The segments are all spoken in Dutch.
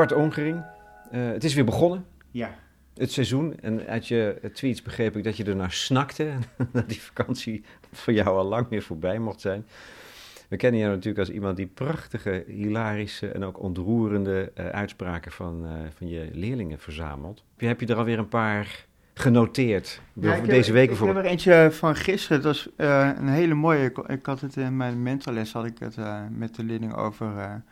Bart Ongering, eh, het is weer begonnen, Ja. het seizoen. En uit je tweets begreep ik dat je er naar snakte. Dat die vakantie voor jou al lang weer voorbij mocht zijn. We kennen jou natuurlijk als iemand die prachtige, hilarische en ook ontroerende eh, uitspraken van, eh, van je leerlingen verzamelt. Heb je er alweer een paar genoteerd? Ja, ik heb- Deze week ik, bijvoorbeeld. Ik heb er eentje van gisteren. Dat was een hele mooie. Ik, ik had het in mijn mentorles had ik het met de leerling over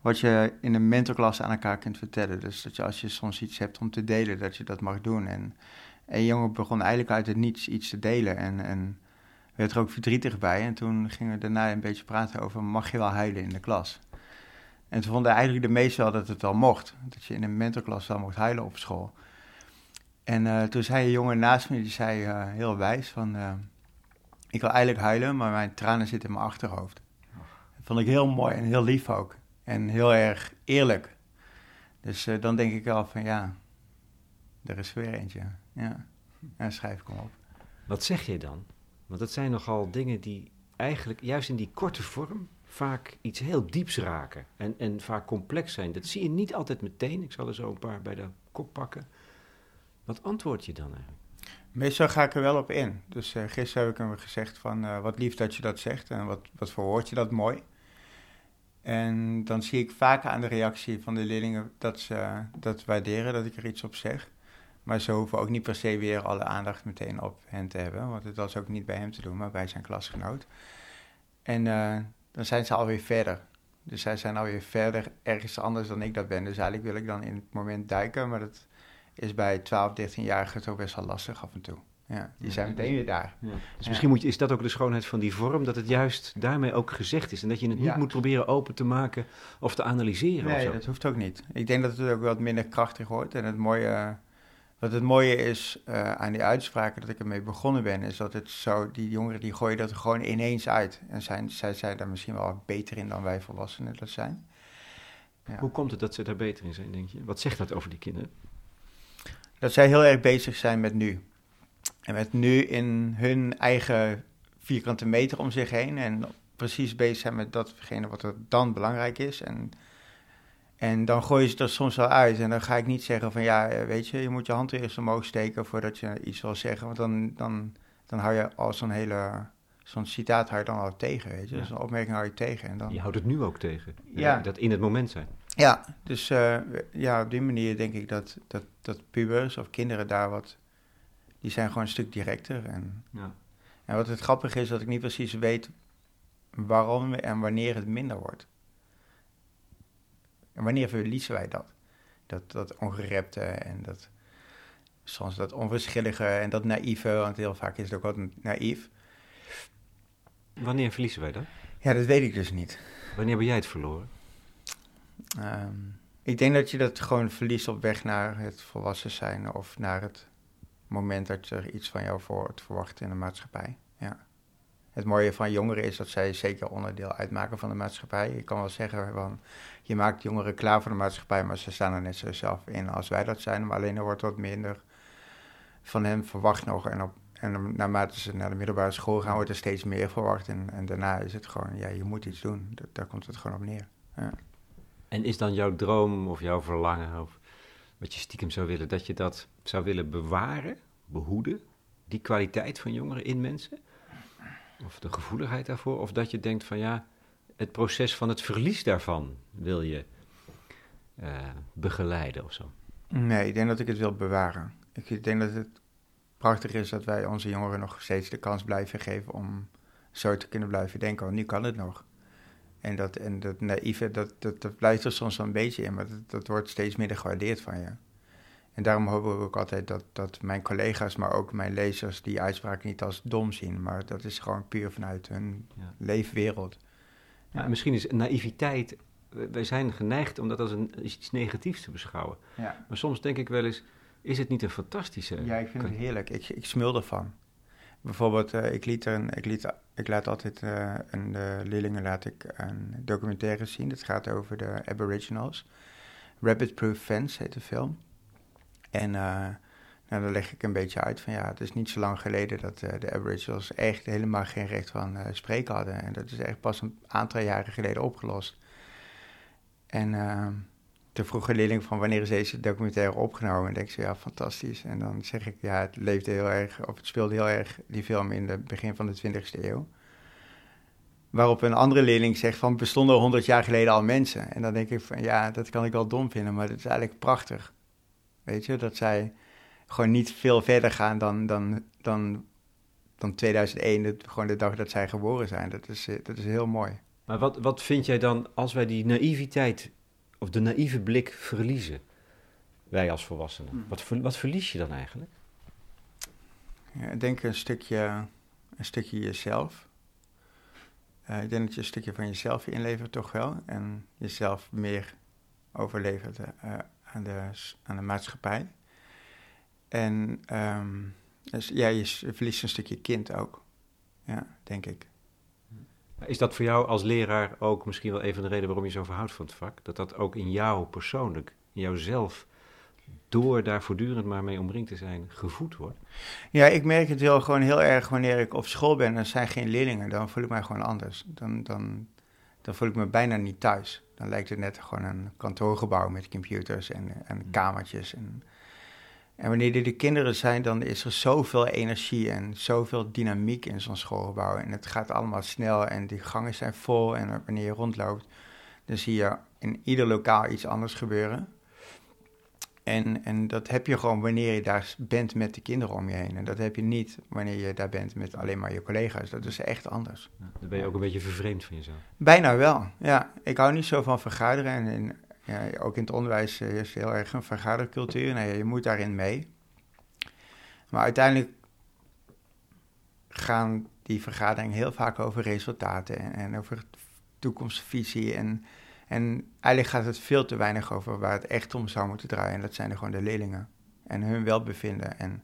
wat je in een mentorklas aan elkaar kunt vertellen. Dus dat je als je soms iets hebt om te delen, dat je dat mag doen. En een jongen begon eigenlijk uit het niets iets te delen en, en werd er ook verdrietig bij. En toen gingen we daarna een beetje praten over mag je wel huilen in de klas. En toen vonden eigenlijk de meesten wel dat het wel mocht. Dat je in een mentorklas wel mocht huilen op school. En eh, toen zei een jongen naast me, die zei eh, heel wijs van... eh, ik wil eigenlijk huilen, maar mijn tranen zitten in mijn achterhoofd. Dat vond ik heel mooi en heel lief ook. En heel erg eerlijk. Dus eh, dan denk ik wel van ja, er is weer eentje. Ja, en schrijf ik hem op. Wat zeg je dan? Want dat zijn nogal dingen die eigenlijk juist in die korte vorm vaak iets heel dieps raken en, en vaak complex zijn. Dat zie je niet altijd meteen. Ik zal er zo een paar bij de kop pakken. Wat antwoord je dan eigenlijk? Meestal ga ik er wel op in. Dus eh, gisteren heb ik hem gezegd van eh, wat lief dat je dat zegt en wat, wat verwoord je dat mooi. En dan zie ik vaak aan de reactie van de leerlingen dat ze dat waarderen, dat ik er iets op zeg. Maar ze hoeven ook niet per se weer alle aandacht meteen op hen te hebben, want het was ook niet bij hem te doen, maar bij zijn klasgenoot. En eh, dan zijn ze alweer verder. Dus zij zijn alweer verder ergens anders dan ik dat ben. Dus eigenlijk wil ik dan in het moment duiken, maar dat is bij 12, 13-jarigen toch best wel lastig af en toe. Ja, die zijn meteen weer daar. Dus Ja. misschien moet je, is dat ook de schoonheid van die vorm, dat het juist daarmee ook gezegd is. En dat je het niet Ja. moet proberen open te maken of te analyseren of Nee, zo. dat hoeft ook niet. Ik denk dat het ook wat minder krachtig wordt. En het mooie, wat het mooie is eh, aan die uitspraken dat ik ermee begonnen ben, is dat het zo, die jongeren die gooien dat er gewoon ineens uit. En zijn, zij zijn daar misschien wel beter in dan wij volwassenen dat zijn. Ja. Hoe komt het dat ze daar beter in zijn, denk je? Wat zegt dat over die kinderen? Dat zij heel erg bezig zijn met nu. En met nu in hun eigen vierkante meter om zich heen. En precies bezig zijn met datgene wat er dan belangrijk is. En, en dan gooien ze er soms wel uit. En dan ga ik niet zeggen van ja, eh, weet je, je moet je hand eerst omhoog steken voordat je iets wil zeggen. Want dan, dan, dan hou je al zo'n hele, zo'n citaat hou je dan al tegen, weet je. Ja. Dus een opmerking hou je tegen. En dan, Je houdt het nu ook tegen. Ja. Dat in het moment zijn. Ja, dus eh, ja, op die manier denk ik dat, dat, dat pubers of kinderen daar wat... Die zijn gewoon een stuk directer. En, Ja. en wat het grappige is, dat ik niet precies weet waarom en wanneer het minder wordt. En wanneer verliezen wij dat? Dat, dat ongerepte en dat... Soms dat onverschillige en dat naïeve, want heel vaak is het ook wat naïef. Wanneer verliezen wij dat? Ja, dat weet ik dus niet. Wanneer ben jij het verloren? Ehm, ik denk dat je dat gewoon verliest op weg naar het volwassen zijn of naar het moment dat er iets van jou wordt verwacht in de maatschappij. Ja. Het mooie van jongeren is dat zij zeker onderdeel uitmaken van de maatschappij. Ik kan wel zeggen, van, je maakt jongeren klaar voor de maatschappij, maar ze staan er net zo zelf in als wij dat zijn. Maar alleen er wordt wat minder van hen verwacht nog. En, op, en naarmate ze naar de middelbare school gaan, wordt er steeds meer verwacht. En, en daarna is het gewoon, ja, je moet iets doen. Daar komt het gewoon op neer. Ja. En is dan jouw droom of jouw verlangen of wat je stiekem zou willen, dat je dat zou willen bewaren, behoeden, die kwaliteit van jongeren in mensen? Of de gevoeligheid daarvoor? Of dat je denkt van ja, het proces van het verlies daarvan wil je eh, begeleiden of zo? Nee, ik denk dat ik het wil bewaren. Ik denk dat het prachtig is dat wij onze jongeren nog steeds de kans blijven geven om zo te kunnen blijven denken. Want nu kan het nog. En dat, en dat naïeve, dat, dat, dat blijft er soms wel een beetje in, maar dat, dat wordt steeds minder gewaardeerd van je. En daarom hopen we ook altijd dat, dat mijn collega's, maar ook mijn lezers, die uitspraak niet als dom zien. Maar dat is gewoon puur vanuit hun Ja. leefwereld. Ja, misschien is naïviteit, wij zijn geneigd om dat als een, als iets negatiefs te beschouwen. Ja. Maar soms denk ik wel eens, is het niet een fantastische... Ja, ik vind het heerlijk. Ik, ik smul ervan. Bijvoorbeeld, eh, ik, liet er een, ik, liet, ik laat altijd eh een de leerlingen laat ik een documentaire zien. Dat gaat over de Aboriginals. Rabbit Proof Fence heet de film. En eh, nou, dan leg ik een beetje uit van ja, het is niet zo lang geleden dat de Aboriginals echt helemaal geen recht van spreken hadden. En dat is echt pas een aantal jaren geleden opgelost. En eh, de vroege leerling van wanneer is deze documentaire opgenomen? En denk ze, ja, fantastisch. En dan zeg ik, ja, het leefde heel erg, of het speelde heel erg, die film, in het begin van de 20e eeuw. Waarop een andere leerling zegt van, bestonden er 100 jaar geleden al mensen? En dan denk ik van, ja, dat kan ik wel dom vinden, maar het is eigenlijk prachtig. Weet je, dat zij gewoon niet veel verder gaan dan, dan, dan, dan 2001, gewoon de dag dat zij geboren zijn. Dat is, dat is heel mooi. Maar wat, wat vind jij dan als wij die naïviteit of de naïeve blik verliezen, wij als volwassenen? Hmm. Wat, wat verlies je dan eigenlijk? Ja, ik denk een stukje, een stukje jezelf. Uh, ik denk dat je een stukje van jezelf inlevert, toch wel. En jezelf meer overlevert uh, aan, de, aan de maatschappij. En um, dus, ja, je verliest een stukje kind ook. Ja, denk ik. Is dat voor jou als leraar ook misschien wel een van de redenen waarom je zo verhoudt van het vak? Dat dat ook in jou persoonlijk, in jouzelf, door daar voortdurend maar mee omringd te zijn, gevoed wordt? Ja, ik merk het wel gewoon heel erg wanneer ik op school ben en er zijn geen leerlingen. Dan voel ik mij gewoon anders. Dan, dan, dan voel ik me bijna niet thuis. Dan lijkt het net gewoon een kantoorgebouw met computers en, en hmm. kamertjes. En, en wanneer er de kinderen zijn, dan is er zoveel energie en zoveel dynamiek in zo'n schoolgebouw. En het gaat allemaal snel en die gangen zijn vol. En wanneer je rondloopt, dan zie je in ieder lokaal iets anders gebeuren. En, en dat heb je gewoon wanneer je daar bent met de kinderen om je heen. En dat heb je niet wanneer je daar bent met alleen maar je collega's. Dat is echt anders. Ja, dan ben je ook een beetje vervreemd van jezelf. Bijna wel, ja. Ik hou niet zo van vergaderen. En in, ja, ook in het onderwijs eh, is heel erg een vergadercultuur. Nee, je moet daarin mee. Maar uiteindelijk gaan die vergaderingen heel vaak over resultaten en, over toekomstvisie. En, en eigenlijk gaat het veel te weinig over waar het echt om zou moeten draaien. En dat zijn er gewoon de leerlingen en hun welbevinden. En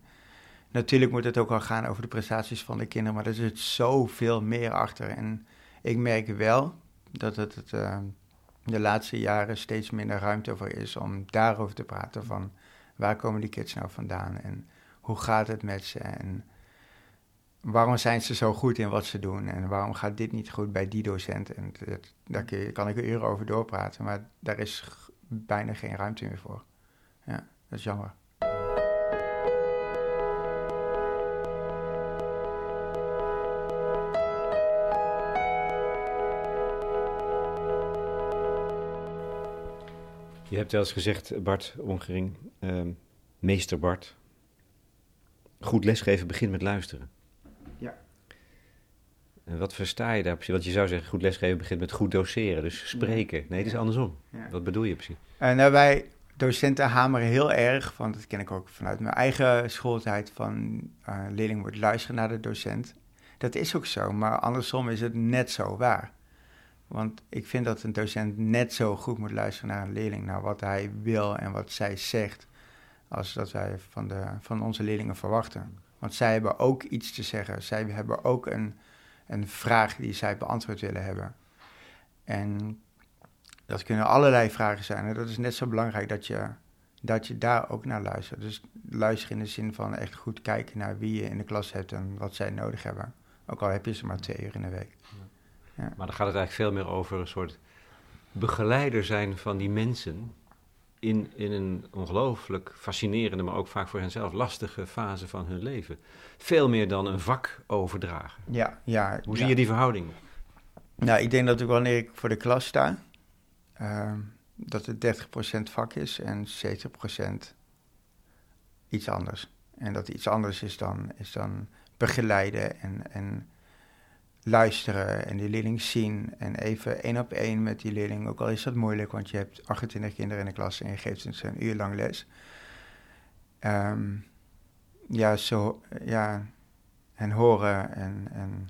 natuurlijk moet het ook wel gaan over de prestaties van de kinderen, maar er zit zoveel meer achter. En ik merk wel dat het, het uh, de laatste jaren steeds minder ruimte voor is om daarover te praten. Van waar komen die kids nou vandaan en hoe gaat het met ze en waarom zijn ze zo goed in wat ze doen en waarom gaat dit niet goed bij die docent. En dat, daar kan ik uren over doorpraten, maar daar is bijna geen ruimte meer voor. Ja, dat is jammer. Je hebt wel eens gezegd, Bart Ongering, uh, meester Bart, goed lesgeven begint met luisteren. Ja. En wat versta je daar precies? Want je zou zeggen, goed lesgeven begint met goed doseren, dus spreken. Nee, het is andersom. Wat bedoel je precies? Uh, nou, wij docenten hameren heel erg, want dat ken ik ook vanuit mijn eigen schooltijd, van uh, leerling moet luisteren naar de docent. Dat is ook zo, maar andersom is het net zo waar. Want ik vind dat een docent net zo goed moet luisteren naar een leerling, naar wat hij wil en wat zij zegt, als dat wij van, de, van onze leerlingen verwachten. Want zij hebben ook iets te zeggen. Zij hebben ook een, een vraag die zij beantwoord willen hebben. En dat kunnen allerlei vragen zijn. En dat is net zo belangrijk dat je, dat je daar ook naar luistert. Dus luisteren in de zin van echt goed kijken naar wie je in de klas hebt en wat zij nodig hebben. Ook al heb je ze maar twee uur in de week. Maar dan gaat het eigenlijk veel meer over een soort begeleider zijn van die mensen in, in een ongelooflijk fascinerende, maar ook vaak voor henzelf lastige fase van hun leven. Veel meer dan een vak overdragen. Ja, ja. Hoe zie je die verhouding? Nou, ik denk dat ik wanneer ik voor de klas sta, uh, dat het 30% vak is en 70% iets anders. En dat iets anders is dan, is dan begeleiden en, en luisteren en die leerling zien. En even één op één met die leerling. Ook al is dat moeilijk, want je hebt 28 kinderen in de klas en je geeft ze een uur lang les. Ehm, ja, zo, ja, en horen en, en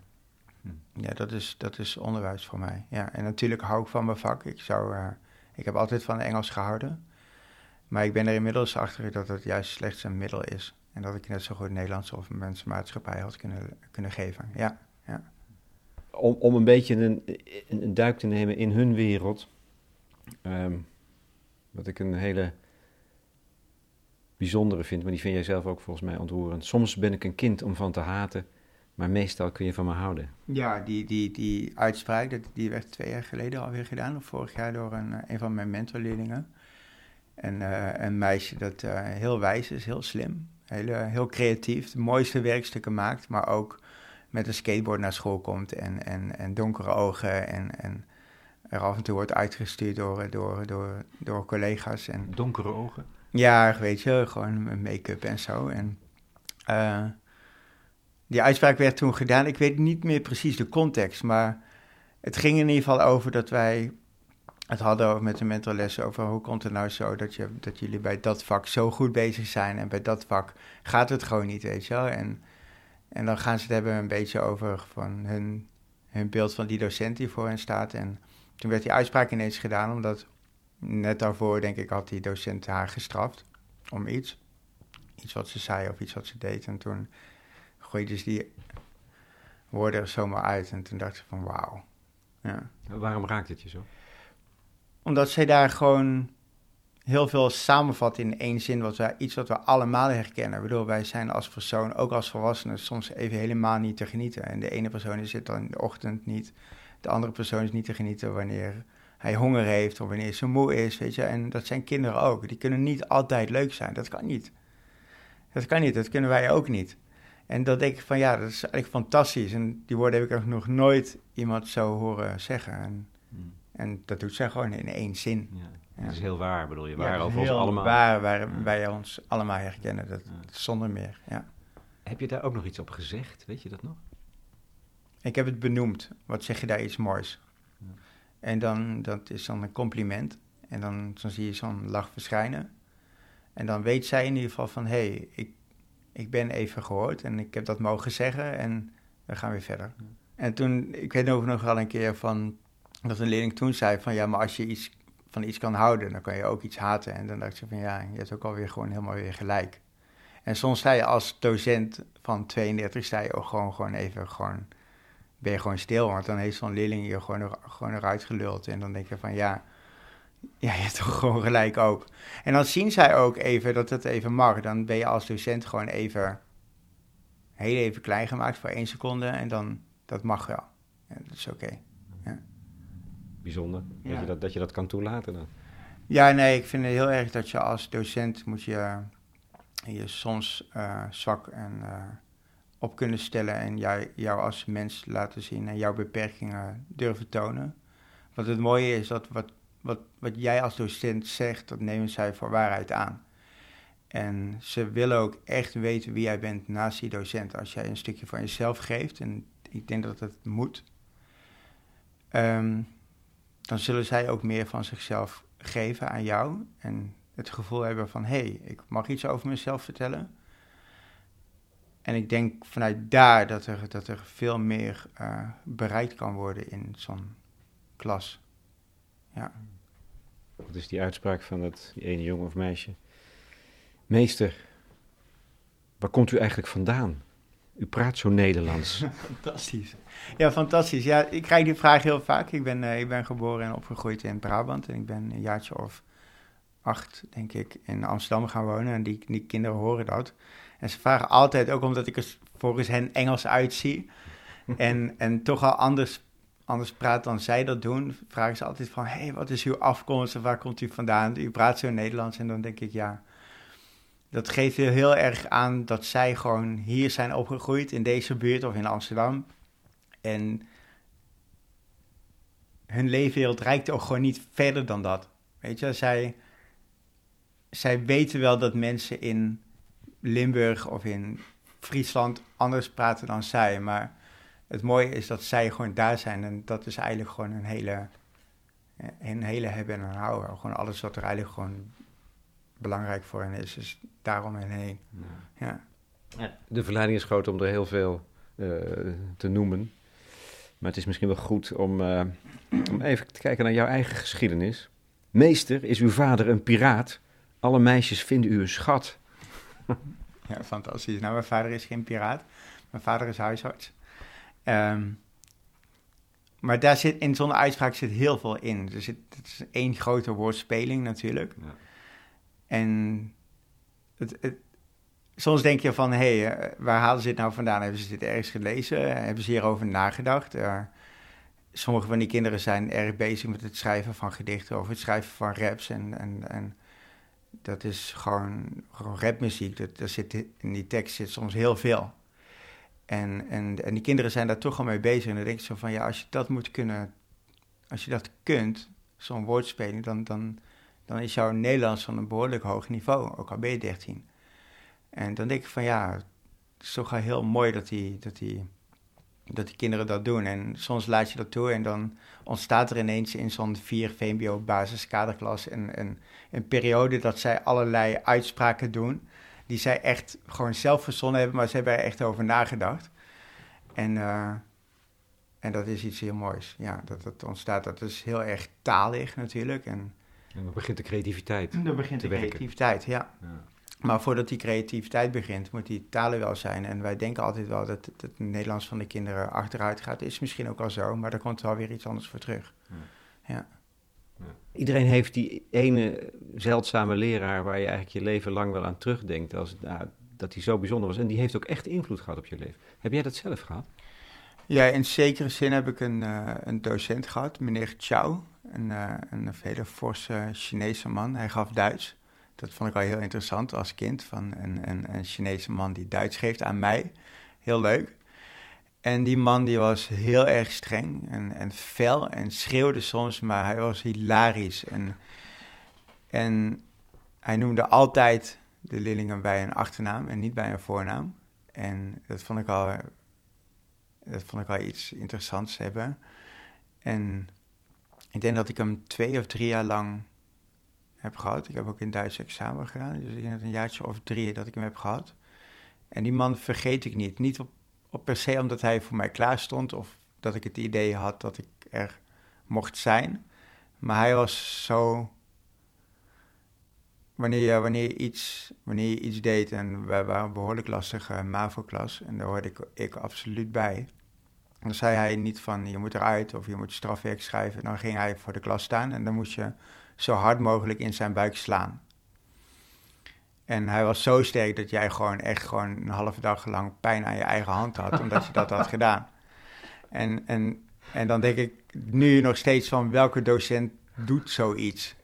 hm. ja, dat is, dat is onderwijs voor mij. Ja, en natuurlijk hou ik van mijn vak. Ik, zou, uh, ik heb altijd van Engels gehouden. Maar ik ben er inmiddels achter dat het juist slechts een middel is. En dat ik net zo goed Nederlands of mensenmaatschappij had kunnen, kunnen geven. Ja, ja om, om een beetje een, een, duik te nemen in hun wereld. Um, wat ik een hele bijzondere vind, maar die vind jij zelf ook volgens mij ontroerend. Soms ben ik een kind om van te haten, maar meestal kun je van me houden. Ja, die, die, die uitspraak, die werd twee jaar geleden alweer gedaan, of vorig jaar door een, een van mijn mentorleerlingen. En eh, een meisje dat eh, heel wijs is, heel slim, heel, heel creatief, de mooiste werkstukken maakt, maar ook met een skateboard naar school komt en, en, en donkere ogen en, en er af en toe wordt uitgestuurd door, door, door, door collega's. En, Donkere ogen. ja, weet je, gewoon make-up en zo. En eh, die uitspraak werd toen gedaan. Ik weet niet meer precies de context, maar het ging in ieder geval over dat wij het hadden over met de mentorlessen over hoe komt het nou zo dat, je, dat jullie bij dat vak zo goed bezig zijn en bij dat vak gaat het gewoon niet, weet je wel. En, en dan gaan ze het hebben een beetje over van hun, hun beeld van die docent die voor hen staat. En toen werd die uitspraak ineens gedaan, omdat net daarvoor, denk ik, had die docent haar gestraft om iets. Iets wat ze zei of iets wat ze deed. En toen gooide ze die woorden er zomaar uit. En toen dacht ze van wauw. Ja. Waarom raakt het je zo? Omdat zij daar gewoon heel veel samenvat in één zin. Wat wij, iets wat we allemaal herkennen. Waardoor wij zijn als persoon, ook als volwassenen, soms even helemaal niet te genieten. En de ene persoon zit dan in de ochtend niet. De andere persoon is niet te genieten wanneer hij honger heeft of wanneer ze moe is, weet je. En dat zijn kinderen ook. Die kunnen niet altijd leuk zijn. Dat kan niet. Dat kan niet. Dat kunnen wij ook niet. En dat denk ik van ja, dat is eigenlijk fantastisch. En die woorden heb ik ook nog nooit iemand zo horen zeggen. En, Hmm. en dat doet zij gewoon in één zin. Ja. Ja. Het is heel waar, bedoel je? Ja, Waar over ons allemaal. Waar, waar wij ons allemaal herkennen. Dat. Zonder meer, ja. Heb je daar ook nog iets op gezegd? Weet je dat nog? Ik heb het benoemd. Wat zeg je daar iets moois? En dan, dat is dan een compliment. En dan, dan zie je zo'n lach verschijnen. En dan weet zij in ieder geval van... hé, hey, ik, ik ben even gehoord en ik heb dat mogen zeggen en we gaan weer verder. En toen, ik weet ook nog wel een keer van... dat een leerling toen zei van... ja, maar als je iets, van iets kan houden, dan kan je ook iets haten. En dan dacht ze van ja, je hebt ook alweer gewoon helemaal weer gelijk. En soms sta je als docent van 32, sta je ook gewoon, gewoon even gewoon ben je gewoon stil. Want dan heeft zo'n leerling je gewoon, er, gewoon eruit geluld. En dan denk je van ja, ja, je hebt toch gewoon gelijk ook. En dan zien zij ook even dat het even mag. Dan ben je als docent gewoon even, heel even klein gemaakt voor één seconde. En dan, dat mag wel. En dat is oké. Bijzonder. Ja. Dat, je dat, dat je dat kan toelaten dan. Ja, nee, ik vind het heel erg dat je als docent moet je je soms eh, zwak en eh, op kunnen stellen en jij, jou als mens laten zien en jouw beperkingen durven tonen. Want het mooie is dat wat, wat, wat jij als docent zegt, dat nemen zij voor waarheid aan. En ze willen ook echt weten wie jij bent naast die docent. Als jij een stukje van jezelf geeft, en ik denk dat dat moet, ehm, dan zullen zij ook meer van zichzelf geven aan jou. En het gevoel hebben van, hé, hey, ik mag iets over mezelf vertellen. En ik denk vanuit daar dat er, dat er veel meer uh, bereikt kan worden in zo'n klas. Ja. Wat is die uitspraak van dat ene jongen of meisje? Meester, waar komt u eigenlijk vandaan? U praat zo Nederlands. fantastisch. Ja, fantastisch. Ja, ik krijg die vraag heel vaak. Ik ben, uh, ik ben geboren en opgegroeid in Brabant. En ik ben een jaartje of acht, denk ik, in Amsterdam gaan wonen. En die, die kinderen horen dat. En ze vragen altijd, ook omdat ik er volgens hen Engels uitzie... en, en toch al anders, anders praat dan zij dat doen... vragen ze altijd van, hé, hey, wat is uw afkomst? Of waar komt u vandaan? U praat zo Nederlands. En dan denk ik, ja... Dat geeft heel erg aan dat zij gewoon hier zijn opgegroeid, in deze buurt of in Amsterdam. En hun leefwereld reikt ook gewoon niet verder dan dat. Weet je, zij, zij weten wel dat mensen in Limburg of in Friesland anders praten dan zij. Maar het mooie is dat zij gewoon daar zijn. En dat is eigenlijk gewoon een hele, een hele hebben en houden. Gewoon alles wat er eigenlijk gewoon belangrijk voor hen is. Dus daarom en heen. Ja. ja. De verleiding is groot om er heel veel uh, te noemen. Maar het is misschien wel goed om, uh, om even te kijken naar jouw eigen geschiedenis. Meester, is uw vader een piraat? Alle meisjes vinden u een schat. Ja, fantastisch. Nou, mijn vader is geen piraat. Mijn vader is huisarts. Um, maar daar zit, in zo'n uitspraak zit heel veel in. Er zit, het is één grote woordspeling natuurlijk. Ja. En het, het, soms denk je van, hé, hey, waar halen ze dit nou vandaan? Hebben ze dit ergens gelezen? Hebben ze hierover nagedacht? Uh, sommige van die kinderen zijn erg bezig met het schrijven van gedichten of het schrijven van raps. En, en, en dat is gewoon, gewoon rapmuziek. Dat, daar zit, in die tekst zit soms heel veel. En, en, en die kinderen zijn daar toch al mee bezig. En dan denk ik zo van, ja, als je dat moet kunnen, als je dat kunt, zo'n woordspeling, dan, dan, dan is jouw Nederlands van een behoorlijk hoog niveau, ook al ben je 13. En dan denk ik van, ja, het is toch wel heel mooi dat die, dat die, dat die kinderen dat doen. En soms laat je dat toe en dan ontstaat er ineens in zo'n 4 VMBO basiskaderklas een, een, een periode dat zij allerlei uitspraken doen die zij echt gewoon zelf verzonnen hebben, maar ze hebben er echt over nagedacht. En, uh, en dat is iets heel moois. Ja, dat het ontstaat. Dat is heel erg talig natuurlijk. En, en dan begint de creativiteit. Dan begint de werken. creativiteit, ja. ja. Maar voordat die creativiteit begint, moet die talen wel zijn. En wij denken altijd wel dat het, het Nederlands van de kinderen achteruit gaat. Is misschien ook al zo, maar daar komt wel weer iets anders voor terug. Ja. ja. Iedereen heeft die ene zeldzame leraar waar je eigenlijk je leven lang wel aan terugdenkt. Als, nou, dat hij zo bijzonder was. En die heeft ook echt invloed gehad op je leven. Heb jij dat zelf gehad? Ja, in zekere zin heb ik een, uh, een docent gehad, meneer Chow. Een, uh, een hele forse Chinese man. Hij gaf Duits. Dat vond ik al heel interessant als kind. Van een, een, een Chinese man die Duits geeft aan mij. Heel leuk. En die man die was heel erg streng en, en fel en schreeuwde soms, maar hij was hilarisch. En, en hij noemde altijd de leerlingen bij een achternaam en niet bij een voornaam. En dat vond ik al, dat vond ik al iets interessants hebben. En ik denk dat ik hem twee of drie jaar lang heb gehad. Ik heb ook in Duits examen gedaan, dus ik denk dat een jaartje of drie dat ik hem heb gehad. En die man vergeet ik niet. Niet op op per se omdat hij voor mij klaar stond of dat ik het idee had dat ik er mocht zijn. Maar hij was zo. Wanneer je, wanneer iets, wanneer je iets deed, en wij waren een behoorlijk lastige MAVO-klas, en daar hoorde ik, ik absoluut bij. Dan zei hij niet van je moet eruit of je moet strafwerk schrijven. Dan ging hij voor de klas staan en dan moest je zo hard mogelijk in zijn buik slaan. En hij was zo sterk dat jij gewoon echt gewoon een halve dag lang pijn aan je eigen hand had, omdat je dat had gedaan. En, en, en dan denk ik nu nog steeds van welke docent doet zoiets?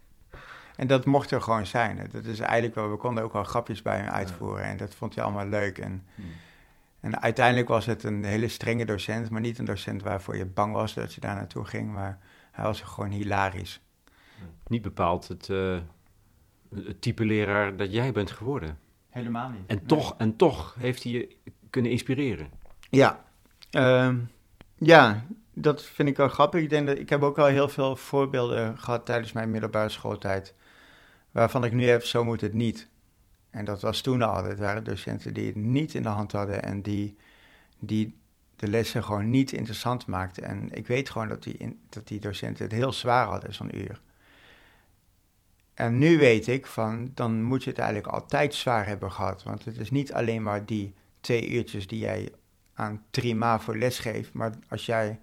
En dat mocht er gewoon zijn. Dat is eigenlijk wel, we konden ook wel grapjes bij hem uitvoeren en dat vond hij allemaal leuk. En, hmm. en uiteindelijk was het een hele strenge docent, maar niet een docent waarvoor je bang was dat je daar naartoe ging, maar hij was gewoon hilarisch. Niet bepaald het... Uh het type leraar dat jij bent geworden. Helemaal niet. En, toch, en toch heeft hij je kunnen inspireren. Ja, uh, ja, dat vind ik wel grappig. Ik, denk dat, ik heb ook al heel veel voorbeelden gehad tijdens mijn middelbare schooltijd. Waarvan ik nu heb, zo moet het niet. En dat was toen al. Het waren docenten die het niet in de hand hadden en die, die de lessen gewoon niet interessant maakten. En ik weet gewoon dat die, dat die docenten het heel zwaar hadden, zo'n uur. En nu weet ik van, dan moet je het eigenlijk altijd zwaar hebben gehad. Want het is niet alleen maar die twee uurtjes die jij aan Trima voor les geeft. Maar als jij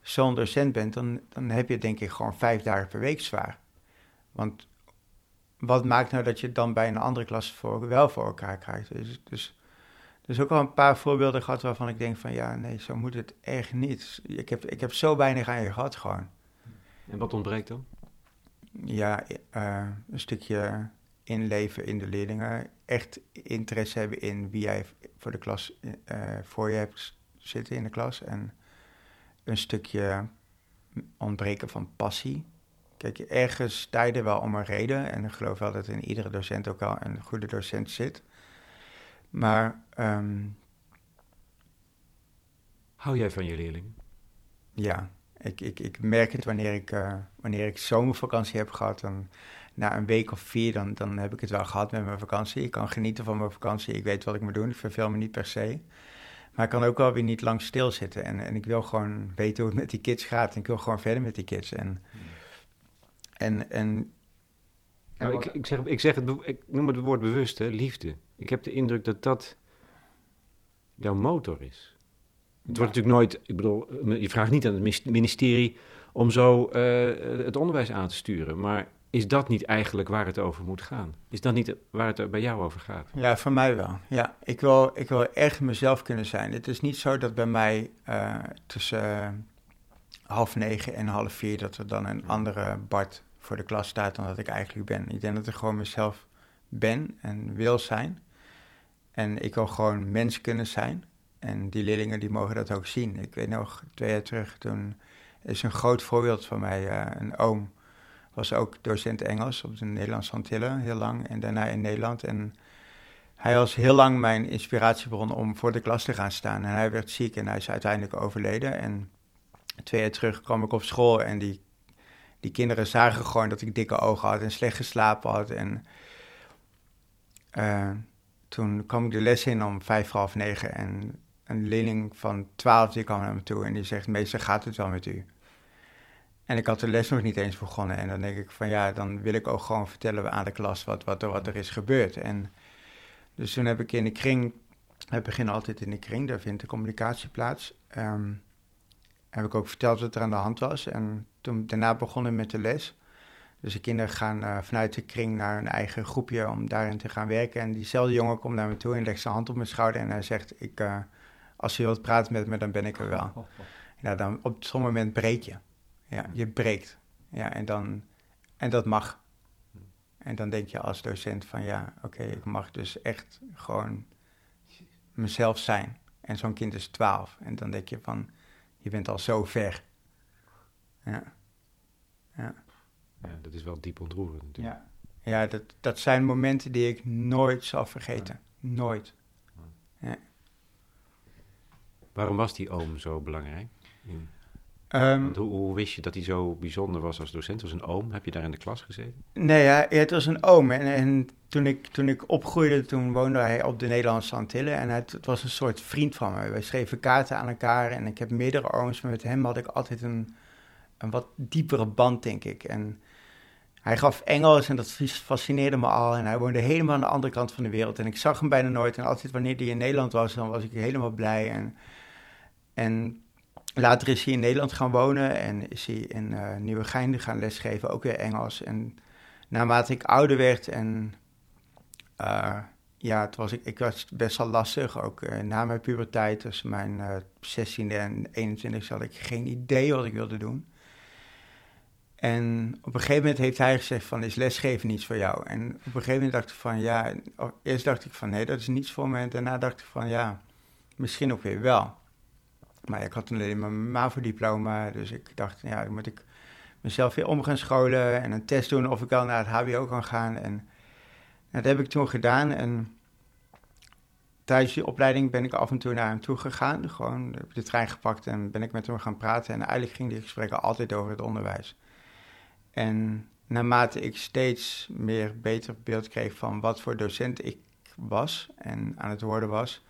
zo'n docent bent, dan, dan heb je denk ik gewoon vijf dagen per week zwaar. Want wat maakt nou dat je het dan bij een andere klas voor, wel voor elkaar krijgt? Dus, dus, dus ook al een paar voorbeelden gehad waarvan ik denk van ja, nee, zo moet het echt niet. Ik heb, ik heb zo weinig aan je gehad gewoon. En wat ontbreekt dan? ja, uh, een stukje inleven in de leerlingen. Echt interesse hebben in wie jij voor de klas uh, voor je hebt zitten in de klas. En een stukje ontbreken van passie. Kijk, ergens sta je er wel om een reden. En ik geloof wel dat in iedere docent ook wel een goede docent zit. Maar. Um, Hou jij van je leerlingen? Ja, ik, ik, ik merk het wanneer ik, uh, wanneer ik zomervakantie heb gehad. Dan, na een week of vier, dan, dan heb ik het wel gehad met mijn vakantie. Ik kan genieten van mijn vakantie. Ik weet wat ik moet doen. Ik verveel me niet per se. Maar ik kan ook wel weer niet lang stilzitten. En, en ik wil gewoon weten hoe het met die kids gaat. En ik wil gewoon verder met die kids. En, en, en nou, ik, ik, zeg, ik, zeg het, ik noem het woord bewust, hè, liefde. Ik heb de indruk dat dat jouw motor is. Het wordt natuurlijk nooit, ik bedoel, je vraagt niet aan het ministerie om zo uh, het onderwijs aan te sturen. Maar is dat niet eigenlijk waar het over moet gaan? Is dat niet waar het bij jou over gaat? Ja, voor mij wel. Ja, ik wil, ik wil echt mezelf kunnen zijn. Het is niet zo dat bij mij uh, tussen uh, half negen en half vier... dat er dan een andere Bart voor de klas staat dan dat ik eigenlijk ben. Ik denk dat ik gewoon mezelf ben en wil zijn. En ik wil gewoon mens kunnen zijn. En die leerlingen die mogen dat ook zien. Ik weet nog, twee jaar terug, toen is een groot voorbeeld van mij. Uh, een oom was ook docent Engels op de Nederlandse Antillen, heel lang. En daarna in Nederland. En hij was heel lang mijn inspiratiebron om voor de klas te gaan staan. En hij werd ziek en hij is uiteindelijk overleden. En twee jaar terug kwam ik op school en die, die kinderen zagen gewoon dat ik dikke ogen had en slecht geslapen had. En uh, toen kwam ik de les in om vijf half negen en een leerling van twaalf die kwam naar me toe en die zegt, meester, gaat het wel met u? En ik had de les nog niet eens begonnen en dan denk ik van ja, dan wil ik ook gewoon vertellen aan de klas wat, wat, er, wat er is gebeurd. En dus toen heb ik in de kring, we beginnen altijd in de kring, daar vindt de communicatie plaats. Um, heb ik ook verteld wat er aan de hand was en toen daarna begonnen met de les. Dus de kinderen gaan uh, vanuit de kring naar een eigen groepje om daarin te gaan werken. En diezelfde jongen komt naar me toe en legt zijn hand op mijn schouder en hij zegt, ik, uh, als je wilt praten met me, dan ben ik er wel. Ja, dan op zo'n moment breek je. Ja, je breekt. Ja, en, dan, en dat mag. En dan denk je als docent van ja, oké, ik mag dus echt gewoon mezelf zijn. En zo'n kind is twaalf. En dan denk je van, je bent al zo ver. Ja. Ja. Ja, dat is wel diep ontroerend natuurlijk. Ja, ja dat, dat zijn momenten die ik nooit zal vergeten. Nooit. Ja. Waarom was die oom zo belangrijk? Um, hoe, hoe, wist je dat hij zo bijzonder was als docent? Was een oom? Heb je daar in de klas gezeten? Nee, ja, het was een oom. En, en toen, ik, toen ik opgroeide, toen woonde hij op de Nederlandse Antillen. En het, het, was een soort vriend van me. Wij schreven kaarten aan elkaar. En ik heb meerdere ooms, maar met hem had ik altijd een, een wat diepere band, denk ik. En hij gaf Engels en dat fascineerde me al. En hij woonde helemaal aan de andere kant van de wereld. En ik zag hem bijna nooit. En altijd wanneer hij in Nederland was, dan was ik helemaal blij. En, en later is hij in Nederland gaan wonen en is hij in uh, Nieuwegein gaan lesgeven, ook weer Engels. En naarmate ik ouder werd en uh, ja, het was, ik, ik was best wel lastig, ook uh, na mijn puberteit, tussen mijn 16e en 21 had ik geen idee wat ik wilde doen. En op een gegeven moment heeft hij gezegd van, is lesgeven niets voor jou? En op een gegeven moment dacht ik van, ja, eerst dacht ik van, nee, dat is niets voor me. En daarna dacht ik van, ja, misschien ook weer wel. Maar ik had alleen mijn MAVO-diploma, dus ik dacht, ja, dan moet ik mezelf weer om gaan scholen en een test doen of ik wel naar het HBO kan gaan. En dat heb ik toen gedaan en tijdens die opleiding ben ik af en toe naar hem toe gegaan. Gewoon de trein gepakt en ben ik met hem gaan praten. En eigenlijk gingen die gesprekken altijd over het onderwijs. En naarmate ik steeds meer beter beeld kreeg van wat voor docent ik was en aan het worden was,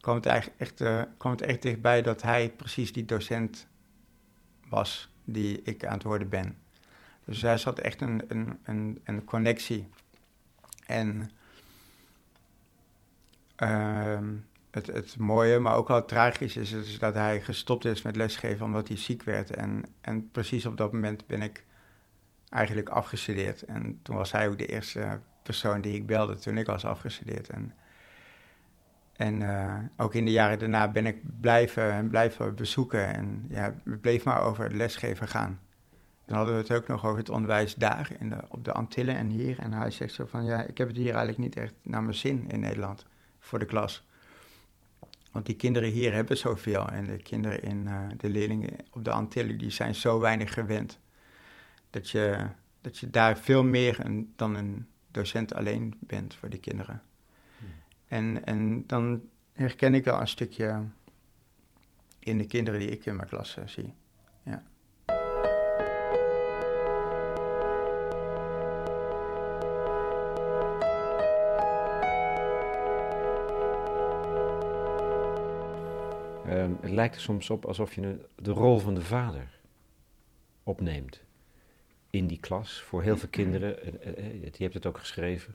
kwam het eigenlijk echt, uh, het echt dichtbij dat hij precies die docent was die ik aan het worden ben. Dus hij zat echt een, een, een, een connectie. En uh, het, het mooie, maar ook wel tragisch is, is dat hij gestopt is met lesgeven omdat hij ziek werd. En, en precies op dat moment ben ik eigenlijk afgestudeerd. En toen was hij ook de eerste persoon die ik belde toen ik was afgestudeerd. En, en uh, ook in de jaren daarna ben ik blijven en blijven bezoeken. En ja, we bleef maar over het lesgeven gaan. Dan hadden we het ook nog over het onderwijs daar in de, op de Antillen en hier. En hij zegt zo van, ja, ik heb het hier eigenlijk niet echt naar mijn zin in Nederland voor de klas. Want die kinderen hier hebben zoveel. En de kinderen in uh, de leerlingen op de Antillen, die zijn zo weinig gewend dat je, dat je daar veel meer een, dan een docent alleen bent voor die kinderen. Hmm. En, en dan herken ik wel een stukje in de kinderen die ik in mijn klas uh, zie. Ja. Uh, het lijkt er soms op alsof je de rol van de vader opneemt in die klas voor heel veel kinderen. Eh, eh, eh, je hebt het ook geschreven.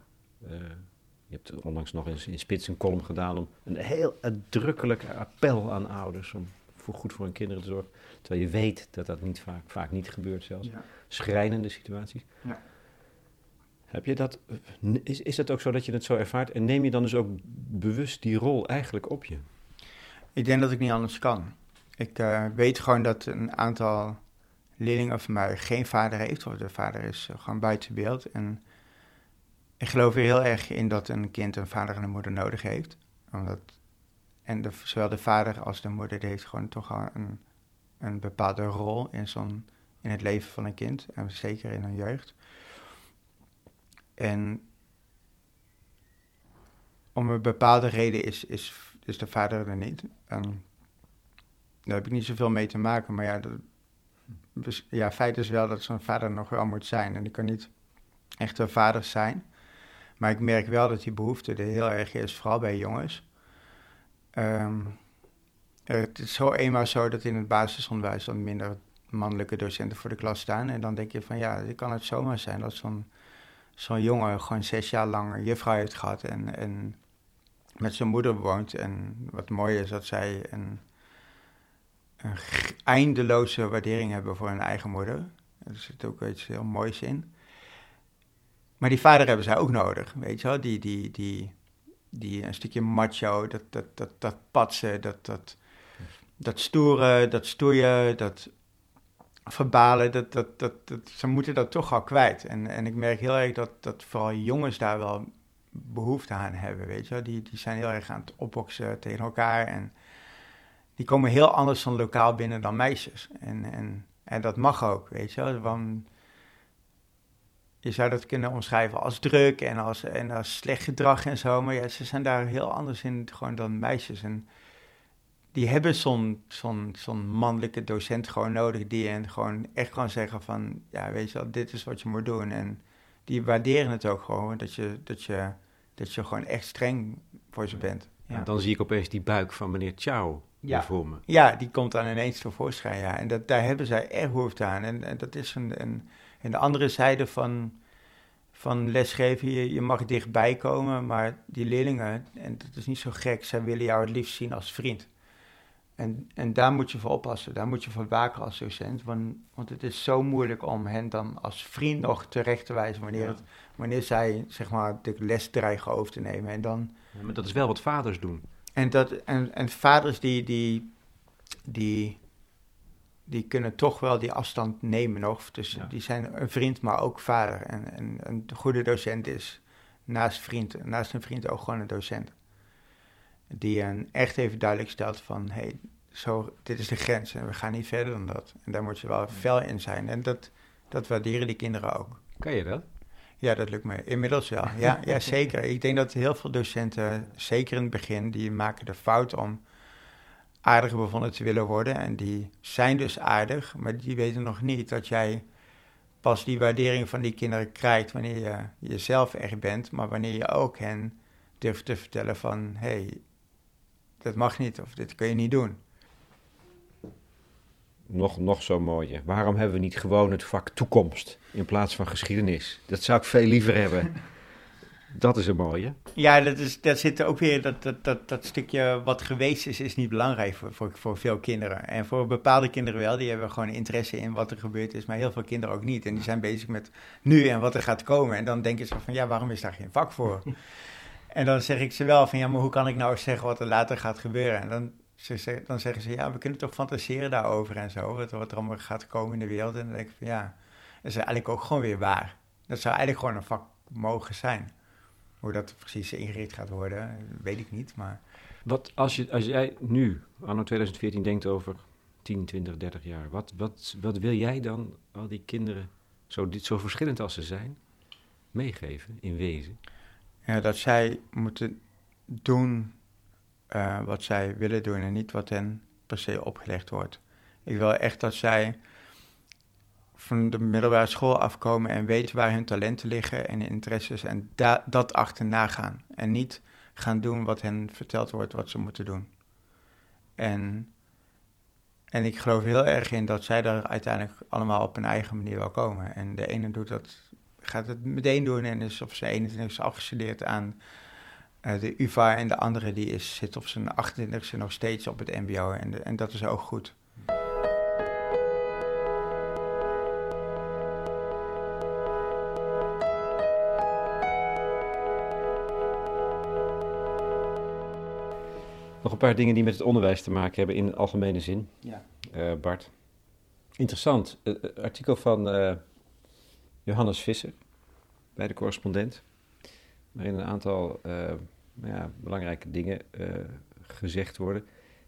je hebt onlangs nog eens in Spits een column gedaan om een heel uitdrukkelijk appel aan ouders om voor goed voor hun kinderen te zorgen. Terwijl je weet dat dat niet vaak, vaak niet gebeurt zelfs. Ja. Schrijnende situaties. Ja. Heb je dat, is, is het ook zo dat je het zo ervaart en neem je dan dus ook bewust die rol eigenlijk op je? Ik denk dat ik niet anders kan. Ik weet gewoon dat een aantal leerling van mij geen vader heeft, of de vader is uh, gewoon buiten beeld. En ik geloof er heel erg in dat een kind een vader en een moeder nodig heeft. Omdat, en zowel de vader als de moeder heeft gewoon toch al een, een bepaalde rol in, zo'n, in het leven van een kind. En zeker in een jeugd. En om een bepaalde reden is, is, is de vader er niet. En daar heb ik niet zoveel mee te maken. Maar ja, dat, ja feit is wel dat zo'n vader nog wel moet zijn. En die kan niet echt een vader zijn. Maar ik merk wel dat die behoefte er heel erg is, vooral bij jongens. Um, het is zo eenmaal zo dat in het basisonderwijs dan minder mannelijke docenten voor de klas staan. En dan denk je van ja, het kan het zomaar zijn dat zo'n zo'n jongen gewoon zes jaar lang een juffrouw heeft gehad en, en met zijn moeder woont. En wat mooi is dat zij een, een eindeloze waardering hebben voor hun eigen moeder. Er zit ook iets heel moois in. Maar die vader hebben zij ook nodig, weet je wel. Die, die, die, die een stukje macho, dat, dat, dat, dat patsen, dat, dat, dat stoeren, dat stoeien, dat verbalen, dat, dat, dat, dat, ze moeten dat toch al kwijt. En, en ik merk heel erg dat, dat vooral jongens daar wel behoefte aan hebben, weet je wel. Die, die zijn heel erg aan het opboksen tegen elkaar en die komen heel anders van lokaal binnen dan meisjes. En, en, en dat mag ook, weet je wel. Want je zou dat kunnen omschrijven als druk en als, en als slecht gedrag en zo. Maar ja, ze zijn daar heel anders in gewoon dan meisjes. En die hebben zo'n zo'n zo'n mannelijke docent gewoon nodig die en gewoon echt kan zeggen van, ja, weet je wel, dit is wat je moet doen. En die waarderen het ook gewoon, dat je, dat je, dat je gewoon echt streng voor ze bent. Ja. dan zie ik opeens die buik van meneer Chow ja. voor me. Ja, die komt dan ineens tevoorschijn, ja. En dat, daar hebben zij echt behoefte aan. En, en dat is een, een en de andere zijde van, van lesgeven, je, je mag dichtbij komen, maar die leerlingen, en dat is niet zo gek, zij willen jou het liefst zien als vriend. En, en daar moet je voor oppassen, daar moet je voor waken als docent, want, want het is zo moeilijk om hen dan als vriend nog terecht te wijzen wanneer, het, wanneer zij zeg maar, de les dreigen over te nemen. En dan, ja, maar dat is wel wat vaders doen. En, dat, en, en vaders die, die, die die kunnen toch wel die afstand nemen nog. Dus die zijn een vriend, maar ook vader. En, en een goede docent is naast, vriend, naast een vriend ook gewoon een docent. Die een echt even duidelijk stelt van, hé, hey, zo, dit is de grens en we gaan niet verder dan dat. En daar moet je wel fel in zijn. En dat, dat waarderen die kinderen ook. Kan je dat? Ja, dat lukt me inmiddels wel. Ja, ja, zeker. Ik denk dat heel veel docenten, zeker in het begin, die maken de fout om aardiger bevonden te willen worden. En die zijn dus aardig, maar die weten nog niet dat jij pas die waardering van die kinderen krijgt wanneer je jezelf echt bent, maar wanneer je ook hen durft te vertellen van, hé, hey, dat mag niet of dit kun je niet doen. Nog, nog zo mooie. Waarom hebben we niet gewoon het vak toekomst in plaats van geschiedenis? Dat zou ik veel liever hebben. Dat is een mooie. Ja, dat, is, dat zit er ook weer, dat, dat, dat, dat stukje wat geweest is, is niet belangrijk voor, voor, voor veel kinderen. En voor bepaalde kinderen wel, die hebben gewoon interesse in wat er gebeurd is, maar heel veel kinderen ook niet. En die zijn bezig met nu en wat er gaat komen. En dan denken ze van, ja, waarom is daar geen vak voor? en dan zeg ik ze wel van, ja, maar hoe kan ik nou zeggen wat er later gaat gebeuren? En dan, ze, dan zeggen ze, ja, we kunnen toch fantaseren daarover en zo, wat, wat er allemaal gaat komen in de wereld. En dan denk ik van, ja, dat is eigenlijk ook gewoon weer waar. Dat zou eigenlijk gewoon een vak mogen zijn. Hoe dat precies ingericht gaat worden, weet ik niet. Maar... Wat als, je, als jij nu, anno 2014, denkt over 10, 20, 30 jaar, wat, wat, wat wil jij dan al die kinderen, zo, zo verschillend als ze zijn, meegeven in wezen? Ja, dat zij moeten doen uh, wat zij willen doen en niet wat hen per se opgelegd wordt. Ik wil echt dat zij van de middelbare school afkomen en weten waar hun talenten liggen en interesses en da dat achterna gaan. En niet gaan doen wat hen verteld wordt wat ze moeten doen. En, en ik geloof heel erg in dat zij daar uiteindelijk allemaal op hun eigen manier wel komen. En de ene doet dat, gaat het meteen doen en is op zijn 21 is afgestudeerd aan uh, de UvA en de andere die is, zit op zijn 28e nog steeds op het mbo en, en dat is ook goed. Nog een paar dingen die met het onderwijs te maken hebben in de algemene zin. Ja. Uh, Bart. Interessant. Uh, artikel van Johannes Visser bij de correspondent. Waarin een aantal uh, ja, belangrijke dingen uh, gezegd worden.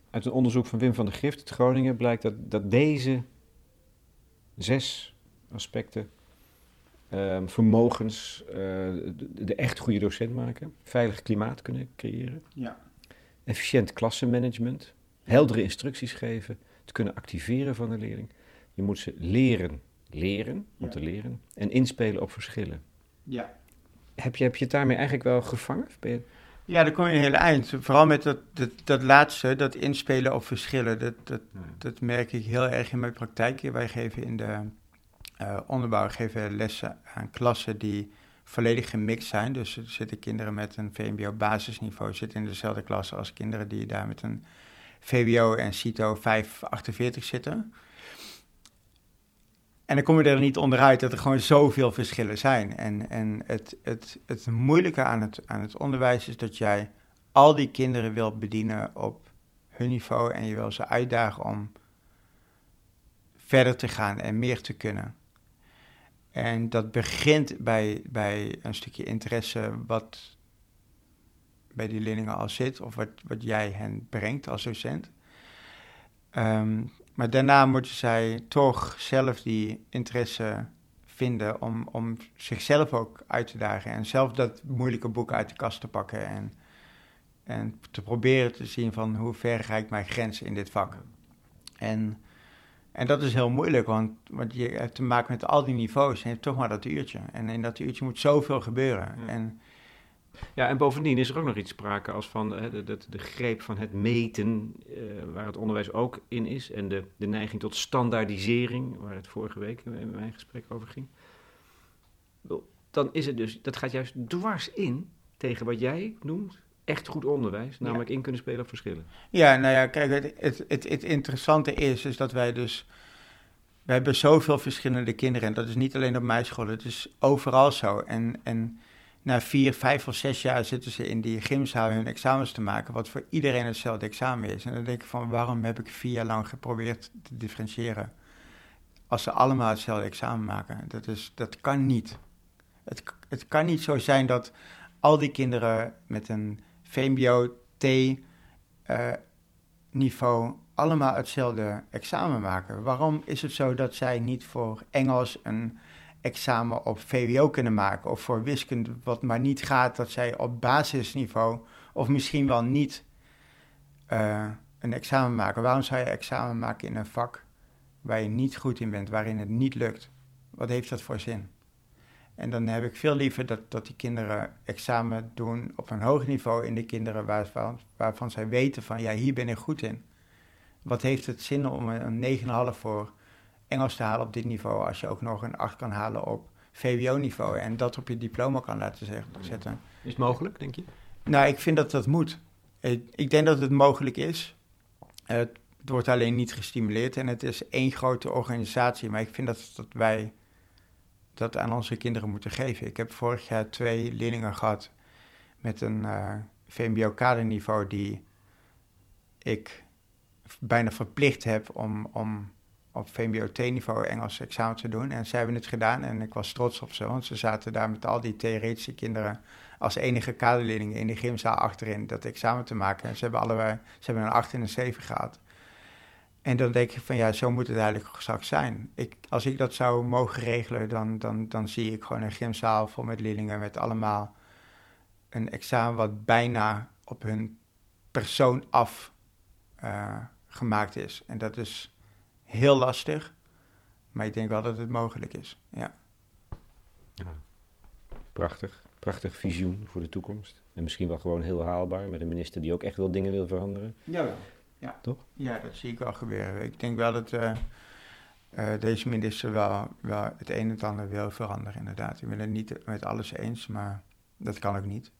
Uit een onderzoek van Wim van der Gift uit Groningen blijkt dat, dat deze zes aspecten um, vermogens uh, de, de, echt goede docent maken, veilig klimaat kunnen creëren, ja. efficiënt klassenmanagement, heldere instructies geven, te kunnen activeren van de leerling. Je moet ze leren, leren om Ja. te leren en inspelen op verschillen. Ja. Heb je, heb je het daarmee eigenlijk wel gevangen? Je, Ja, dan kom je een hele eind. Vooral met dat, dat, dat laatste, dat inspelen op verschillen. Dat, dat, dat merk ik heel erg in mijn praktijk. Wij geven in de eh, onderbouw geven lessen aan klassen die volledig gemixt zijn. Dus er zitten kinderen met een VMBO basisniveau zitten in dezelfde klas als kinderen die daar met een VWO en CITO 548 zitten. En dan kom je er niet onderuit dat er gewoon zoveel verschillen zijn. En, en het, het, het moeilijke aan het, aan het onderwijs is dat jij al die kinderen wilt bedienen op hun niveau en je wil ze uitdagen om verder te gaan en meer te kunnen. En dat begint bij, bij een stukje interesse wat bij die leerlingen al zit, of wat, wat jij hen brengt als docent. Um, maar daarna moeten zij toch zelf die interesse vinden om, om zichzelf ook uit te dagen en zelf dat moeilijke boek uit de kast te pakken en, en te proberen te zien van hoe ver ga ik mijn grenzen in dit vak. En, en dat is heel moeilijk, want, want je hebt te maken met al die niveaus en je hebt toch maar dat uurtje. En in dat uurtje moet zoveel gebeuren. Ja. En, Ja, en bovendien is er ook nog iets sprake als van hè, de, de, de greep van het meten, eh, waar het onderwijs ook in is, en de, de neiging tot standaardisering, waar het vorige week in mijn gesprek over ging. Wel, Dan is het dus, dat gaat juist dwars in tegen wat jij noemt echt goed onderwijs, namelijk in kunnen spelen op verschillen. Ja, nou ja, kijk, het, het, het, het interessante is, is dat wij dus... We hebben zoveel verschillende kinderen en dat is niet alleen op mijn school, het is overal zo. En, en na vier, vijf of zes jaar zitten ze in die gymzaal hun examens te maken, wat voor iedereen hetzelfde examen is. En dan denk ik van, waarom heb ik vier jaar lang geprobeerd te differentiëren? Als ze allemaal hetzelfde examen maken. Dat, is, dat kan niet. Het, het kan niet zo zijn dat al die kinderen met een VMBO-T... Uh, niveau allemaal hetzelfde examen maken. Waarom is het zo dat zij niet voor Engels een examen op VWO kunnen maken of voor wiskunde wat maar niet gaat dat zij op basisniveau of misschien wel niet uh, een examen maken? Waarom zou je examen maken in een vak waar je niet goed in bent, waarin het niet lukt? Wat heeft dat voor zin? En dan heb ik veel liever dat, dat die kinderen examen doen op een hoog niveau in de kinderen waarvan, waarvan zij weten van ja, hier ben ik goed in. Wat heeft het zin om een 9,5 voor Engels te halen op dit niveau als je ook nog een 8 kan halen op VWO-niveau en dat op je diploma kan laten zetten? Is het mogelijk, denk je? Nou, ik vind dat dat moet. Ik denk dat het mogelijk is. Het wordt alleen niet gestimuleerd en het is één grote organisatie, maar ik vind dat, dat wij dat aan onze kinderen moeten geven. Ik heb vorig jaar twee leerlingen gehad met een uh, VMBO-kaderniveau die ik bijna verplicht heb om, om op VMBO-T-niveau Engels examen te doen. En zij hebben het gedaan en ik was trots op ze, want ze zaten daar met al die theoretische kinderen als enige kaderleerlingen in de gymzaal achterin dat examen te maken. En ze hebben allebei ze hebben een 8 en een 7 gehad. En dan denk ik van ja, zo moet het eigenlijk straks zijn. Ik, als ik dat zou mogen regelen, dan, dan, dan zie ik gewoon een gymzaal vol met leerlingen met allemaal een examen wat bijna op hun persoon af uh, gemaakt is. En dat is heel lastig, maar ik denk wel dat het mogelijk is. Ja. ja. Prachtig, prachtig visioen voor de toekomst. En misschien wel gewoon heel haalbaar met een minister die ook echt wel dingen wil veranderen. Jawel. Ja. Toch? Ja, dat zie ik wel gebeuren. Ik denk wel dat uh, uh, deze minister wel, wel het een en het ander wil veranderen, inderdaad. Ik ben het niet met alles eens, maar dat kan ook niet.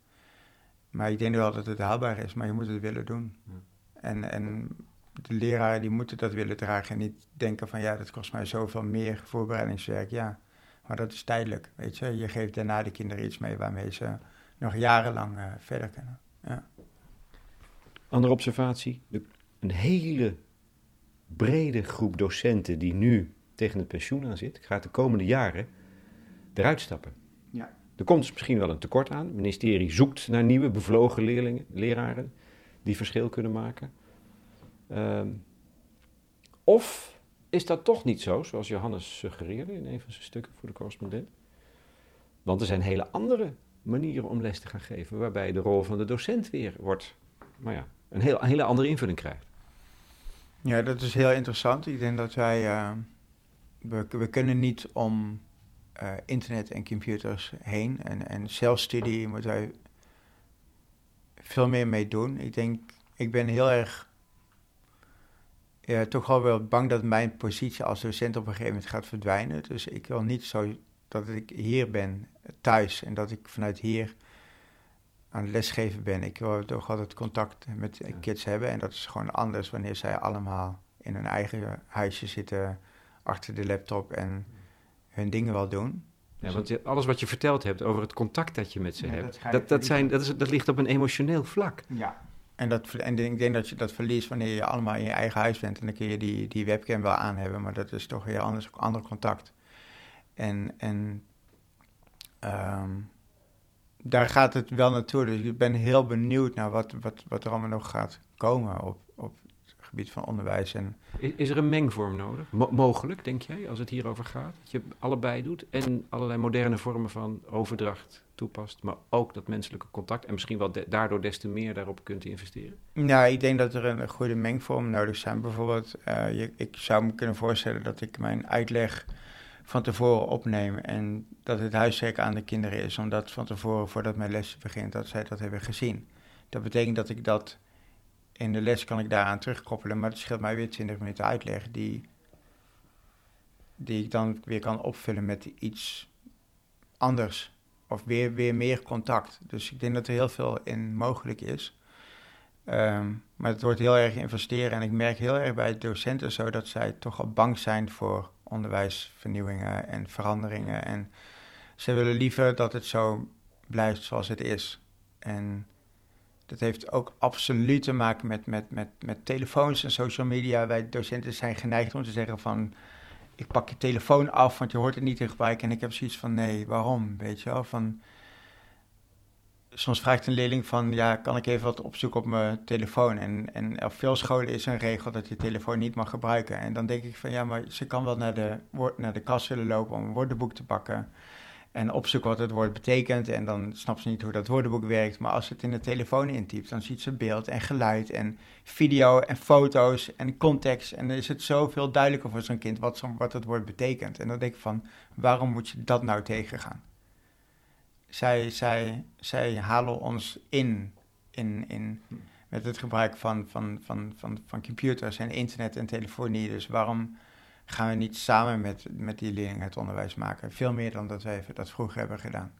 Maar ik denk wel dat het haalbaar is, maar je moet het willen doen. Ja. En, en de leraren die moeten dat willen dragen en niet denken van ja, dat kost mij zoveel meer voorbereidingswerk. Ja, maar dat is tijdelijk, weet je. Je geeft daarna de kinderen iets mee waarmee ze nog jarenlang uh, verder kunnen. Ja. Andere observatie, de een hele brede groep docenten die nu tegen het pensioen aan zit, gaat de komende jaren eruit stappen. Ja. Er komt dus misschien wel een tekort aan. Het ministerie zoekt naar nieuwe, bevlogen leerlingen, leraren die verschil kunnen maken. Ehm, of is dat toch niet zo, zoals Johannes suggereerde in een van zijn stukken voor de correspondent? Want er zijn hele andere manieren om les te gaan geven, waarbij de rol van de docent weer wordt, maar ja, een, heel, een hele andere invulling krijgt. Ja, dat is heel interessant. Ik denk dat wij, uh, we, we kunnen niet om uh, internet en computers heen. En, en zelfstudie moeten wij veel meer mee doen. Ik denk, ik ben heel erg, ja, toch wel wel bang dat mijn positie als docent op een gegeven moment gaat verdwijnen. Dus ik wil niet zo dat ik hier ben, thuis, en dat ik vanuit hier aan het lesgeven ben. Ik wil toch altijd contact met kids hebben. En dat is gewoon anders wanneer zij allemaal in hun eigen huisje zitten, achter de laptop en hun dingen wel doen. Ja, dus want alles wat je verteld hebt over het contact dat je met ze hebt, dat, dat, zijn, dat, is, dat ligt op een emotioneel vlak. Ja. En, dat, en ik denk dat je dat verliest wanneer je allemaal in je eigen huis bent. En dan kun je die, die webcam wel aan hebben, maar dat is toch weer anders, ander contact. En, en um, daar gaat het wel naartoe. Dus ik ben heel benieuwd naar wat, wat, wat er allemaal nog gaat komen op, op het gebied van onderwijs. En... Is, is er een mengvorm nodig? mogelijk, denk jij, als het hierover gaat? Dat je allebei doet en allerlei moderne vormen van overdracht maar ook dat menselijke contact en misschien wel daardoor des te meer daarop kunt investeren? Nou, ik denk dat er een, goede mengvorm nodig zijn. Bijvoorbeeld, uh, je, ik zou me kunnen voorstellen dat ik mijn uitleg van tevoren opnemen. En dat het huiswerk aan de kinderen is, omdat van tevoren, voordat mijn les begint, dat zij dat hebben gezien. Dat betekent dat ik dat in de les kan ik daaraan terugkoppelen, maar het scheelt mij weer 20 minuten uitleg, die, die ik dan weer kan opvullen met iets anders. Of weer, weer meer contact. Dus ik denk dat er heel veel in mogelijk is. Ehm, maar het wordt heel erg investeren. En ik merk heel erg bij docenten zo dat zij toch al bang zijn voor onderwijsvernieuwingen en veranderingen. En ze willen liever dat het zo blijft zoals het is. En dat heeft ook absoluut te maken met, met, met, met telefoons en social media. Wij docenten zijn geneigd om te zeggen van... ik pak je telefoon af, want je hoort het niet in gebruik. En ik heb zoiets van, nee, waarom? Weet je wel, van soms vraagt een leerling van, ja, kan ik even wat opzoeken op mijn telefoon? En, en op veel scholen is een regel dat je telefoon niet mag gebruiken. En dan denk ik van, ja, maar ze kan wel naar de, naar de kast willen lopen om een woordenboek te pakken. En opzoeken wat het woord betekent. En dan snapt ze niet hoe dat woordenboek werkt. Maar als ze het in de telefoon intypt, dan ziet ze beeld en geluid en video en foto's en context. En dan is het zoveel duidelijker voor zo'n kind wat, wat het woord betekent. En dan denk ik van, waarom moet je dat nou tegengaan? zij, zij, zij halen ons in, in, in met het gebruik van, van, van, van, van computers en internet en telefonie. Dus waarom gaan we niet samen met, met die leerlingen het onderwijs maken? Veel meer dan dat wij dat vroeger hebben gedaan.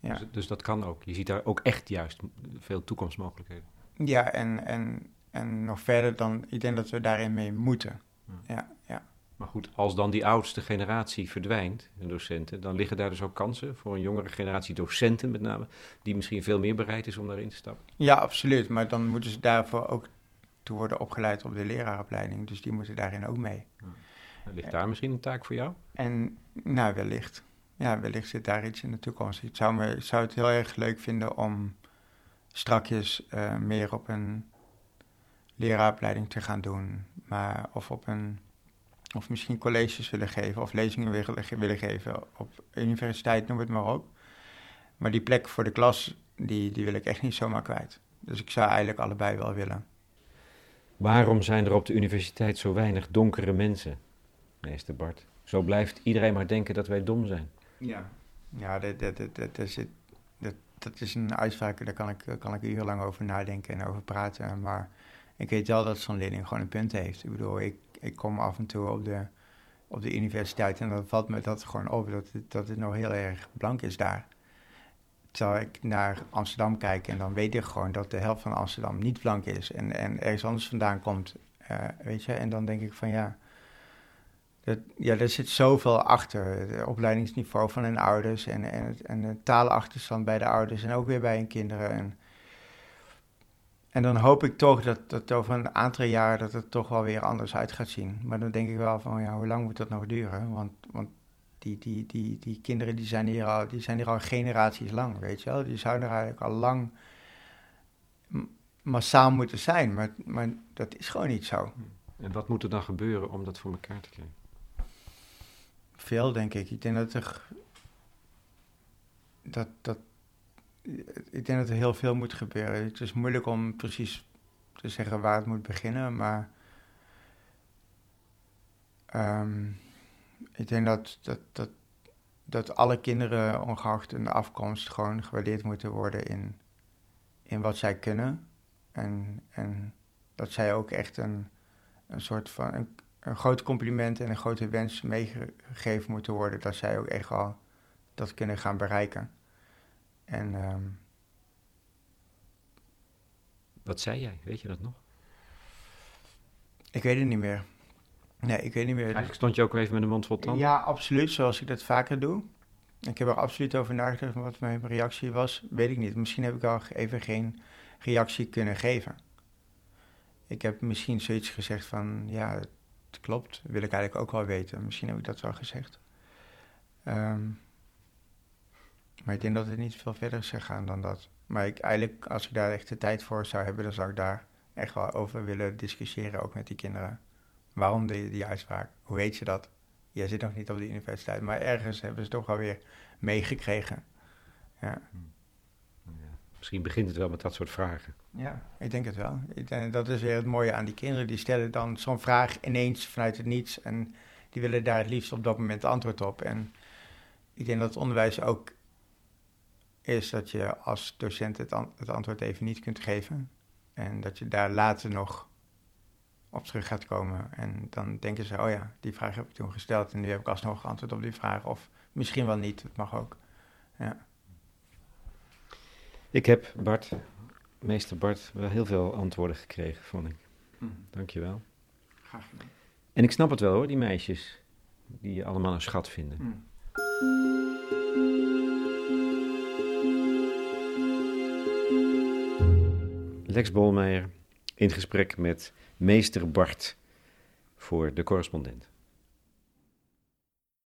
Ja. Dus, dus, dat kan ook. Je ziet daar ook echt juist veel toekomstmogelijkheden. Ja, en, en, en nog verder dan, ik denk dat we daarin mee moeten. Ja, ja. Maar goed, als dan die oudste generatie verdwijnt, de docenten, dan liggen daar dus ook kansen voor een jongere generatie docenten met name, die misschien veel meer bereid is om daarin te stappen. Ja, absoluut. Maar dan moeten ze daarvoor ook toe worden opgeleid op de leraaropleiding. Dus die moeten daarin ook mee. Ja. Ligt daar misschien een taak voor jou? En nou, wellicht. Ja, wellicht zit daar iets in de toekomst. Ik zou, me, zou het heel erg leuk vinden om strakjes uh, meer op een leraaropleiding te gaan doen. Maar, of op een of misschien colleges willen geven of lezingen willen, willen geven op universiteit, noem het maar op. Maar die plek voor de klas, die, die wil ik echt niet zomaar kwijt. Dus ik zou eigenlijk allebei wel willen. Waarom zijn er op de universiteit zo weinig donkere mensen, meester Bart? Zo blijft iedereen maar denken dat wij dom zijn. Ja, ja dat, dat, dat, dat, is, dat, dat is een uitspraak, daar kan ik, kan ik urenlang over nadenken en over praten. Maar ik weet wel dat zo'n leerling gewoon een punt heeft. Ik bedoel, ik, ik kom af en toe op de, op de universiteit en dan valt me dat gewoon op dat het, dat het nog heel erg blank is daar. Terwijl ik naar Amsterdam kijk en dan weet ik gewoon dat de helft van Amsterdam niet blank is en, en ergens anders vandaan komt, uh, weet je. En dan denk ik van ja, dat, ja, er zit zoveel achter. Het opleidingsniveau van hun ouders en, en, en de taalachterstand bij de ouders en ook weer bij hun kinderen. En, en dan hoop ik toch dat, dat over een aantal jaar dat het toch wel weer anders uit gaat zien. Maar dan denk ik wel van, ja, hoe lang moet dat nog duren? Want, want die, die, die, die kinderen die zijn, hier al, die zijn hier al generaties lang, weet je wel. Die zouden er eigenlijk al lang massaal moeten zijn, maar, maar dat is gewoon niet zo. En wat moet er dan gebeuren om dat voor elkaar te krijgen? Veel, denk ik. Ik denk dat er. Dat, dat, ik denk dat er heel veel moet gebeuren. Het is moeilijk om precies te zeggen waar het moet beginnen, maar. Ehm, ik denk dat, dat, dat, dat alle kinderen, ongeacht hun afkomst, gewoon gewaardeerd moeten worden in, in wat zij kunnen. En, en dat zij ook echt een, een soort van een, een groot compliment en een grote wens meegegeven moeten worden. Dat zij ook echt wel dat kunnen gaan bereiken. En. Ehm, wat zei jij? Weet je dat nog? Ik weet het niet meer. Nee, ik weet niet meer. Eigenlijk stond je ook even met de mond vol tanden? Ja, absoluut, zoals ik dat vaker doe. Ik heb er absoluut over nagedacht, wat mijn reactie was, weet ik niet. Misschien heb ik al even geen reactie kunnen geven. Ik heb misschien zoiets gezegd van, ja, klopt, wil ik eigenlijk ook wel weten. Misschien heb ik dat wel gezegd. Ehm, maar ik denk dat het niet veel verder zou gaan dan dat. Maar ik, eigenlijk, als ik daar echt de tijd voor zou hebben, dan zou ik daar echt wel over willen discussiëren, ook met die kinderen. Waarom die, die uitspraak? Hoe weet je dat? Jij zit nog niet op de universiteit, maar ergens hebben ze toch wel weer meegekregen. Ja. Misschien begint het wel met dat soort vragen. Ja, ik denk het wel. Ik dat is weer het mooie aan die kinderen. Die stellen dan zo'n vraag ineens vanuit het niets. En die willen daar het liefst op dat moment antwoord op. En ik denk dat het onderwijs ook is dat je als docent het, het antwoord even niet kunt geven. En dat je daar later nog op terug gaat komen. En dan denken ze, oh ja, die vraag heb ik toen gesteld en nu heb ik alsnog antwoord op die vraag. Of misschien wel niet, dat mag ook. Ja. Ik heb, Bart, meester Bart, wel heel veel antwoorden gekregen, vond ik. Mm. Dankjewel. Graag gedaan. En ik snap het wel hoor, die meisjes, die je allemaal een schat vinden. Mm. Lex Bolmeijer in gesprek met meester Bart voor de correspondent.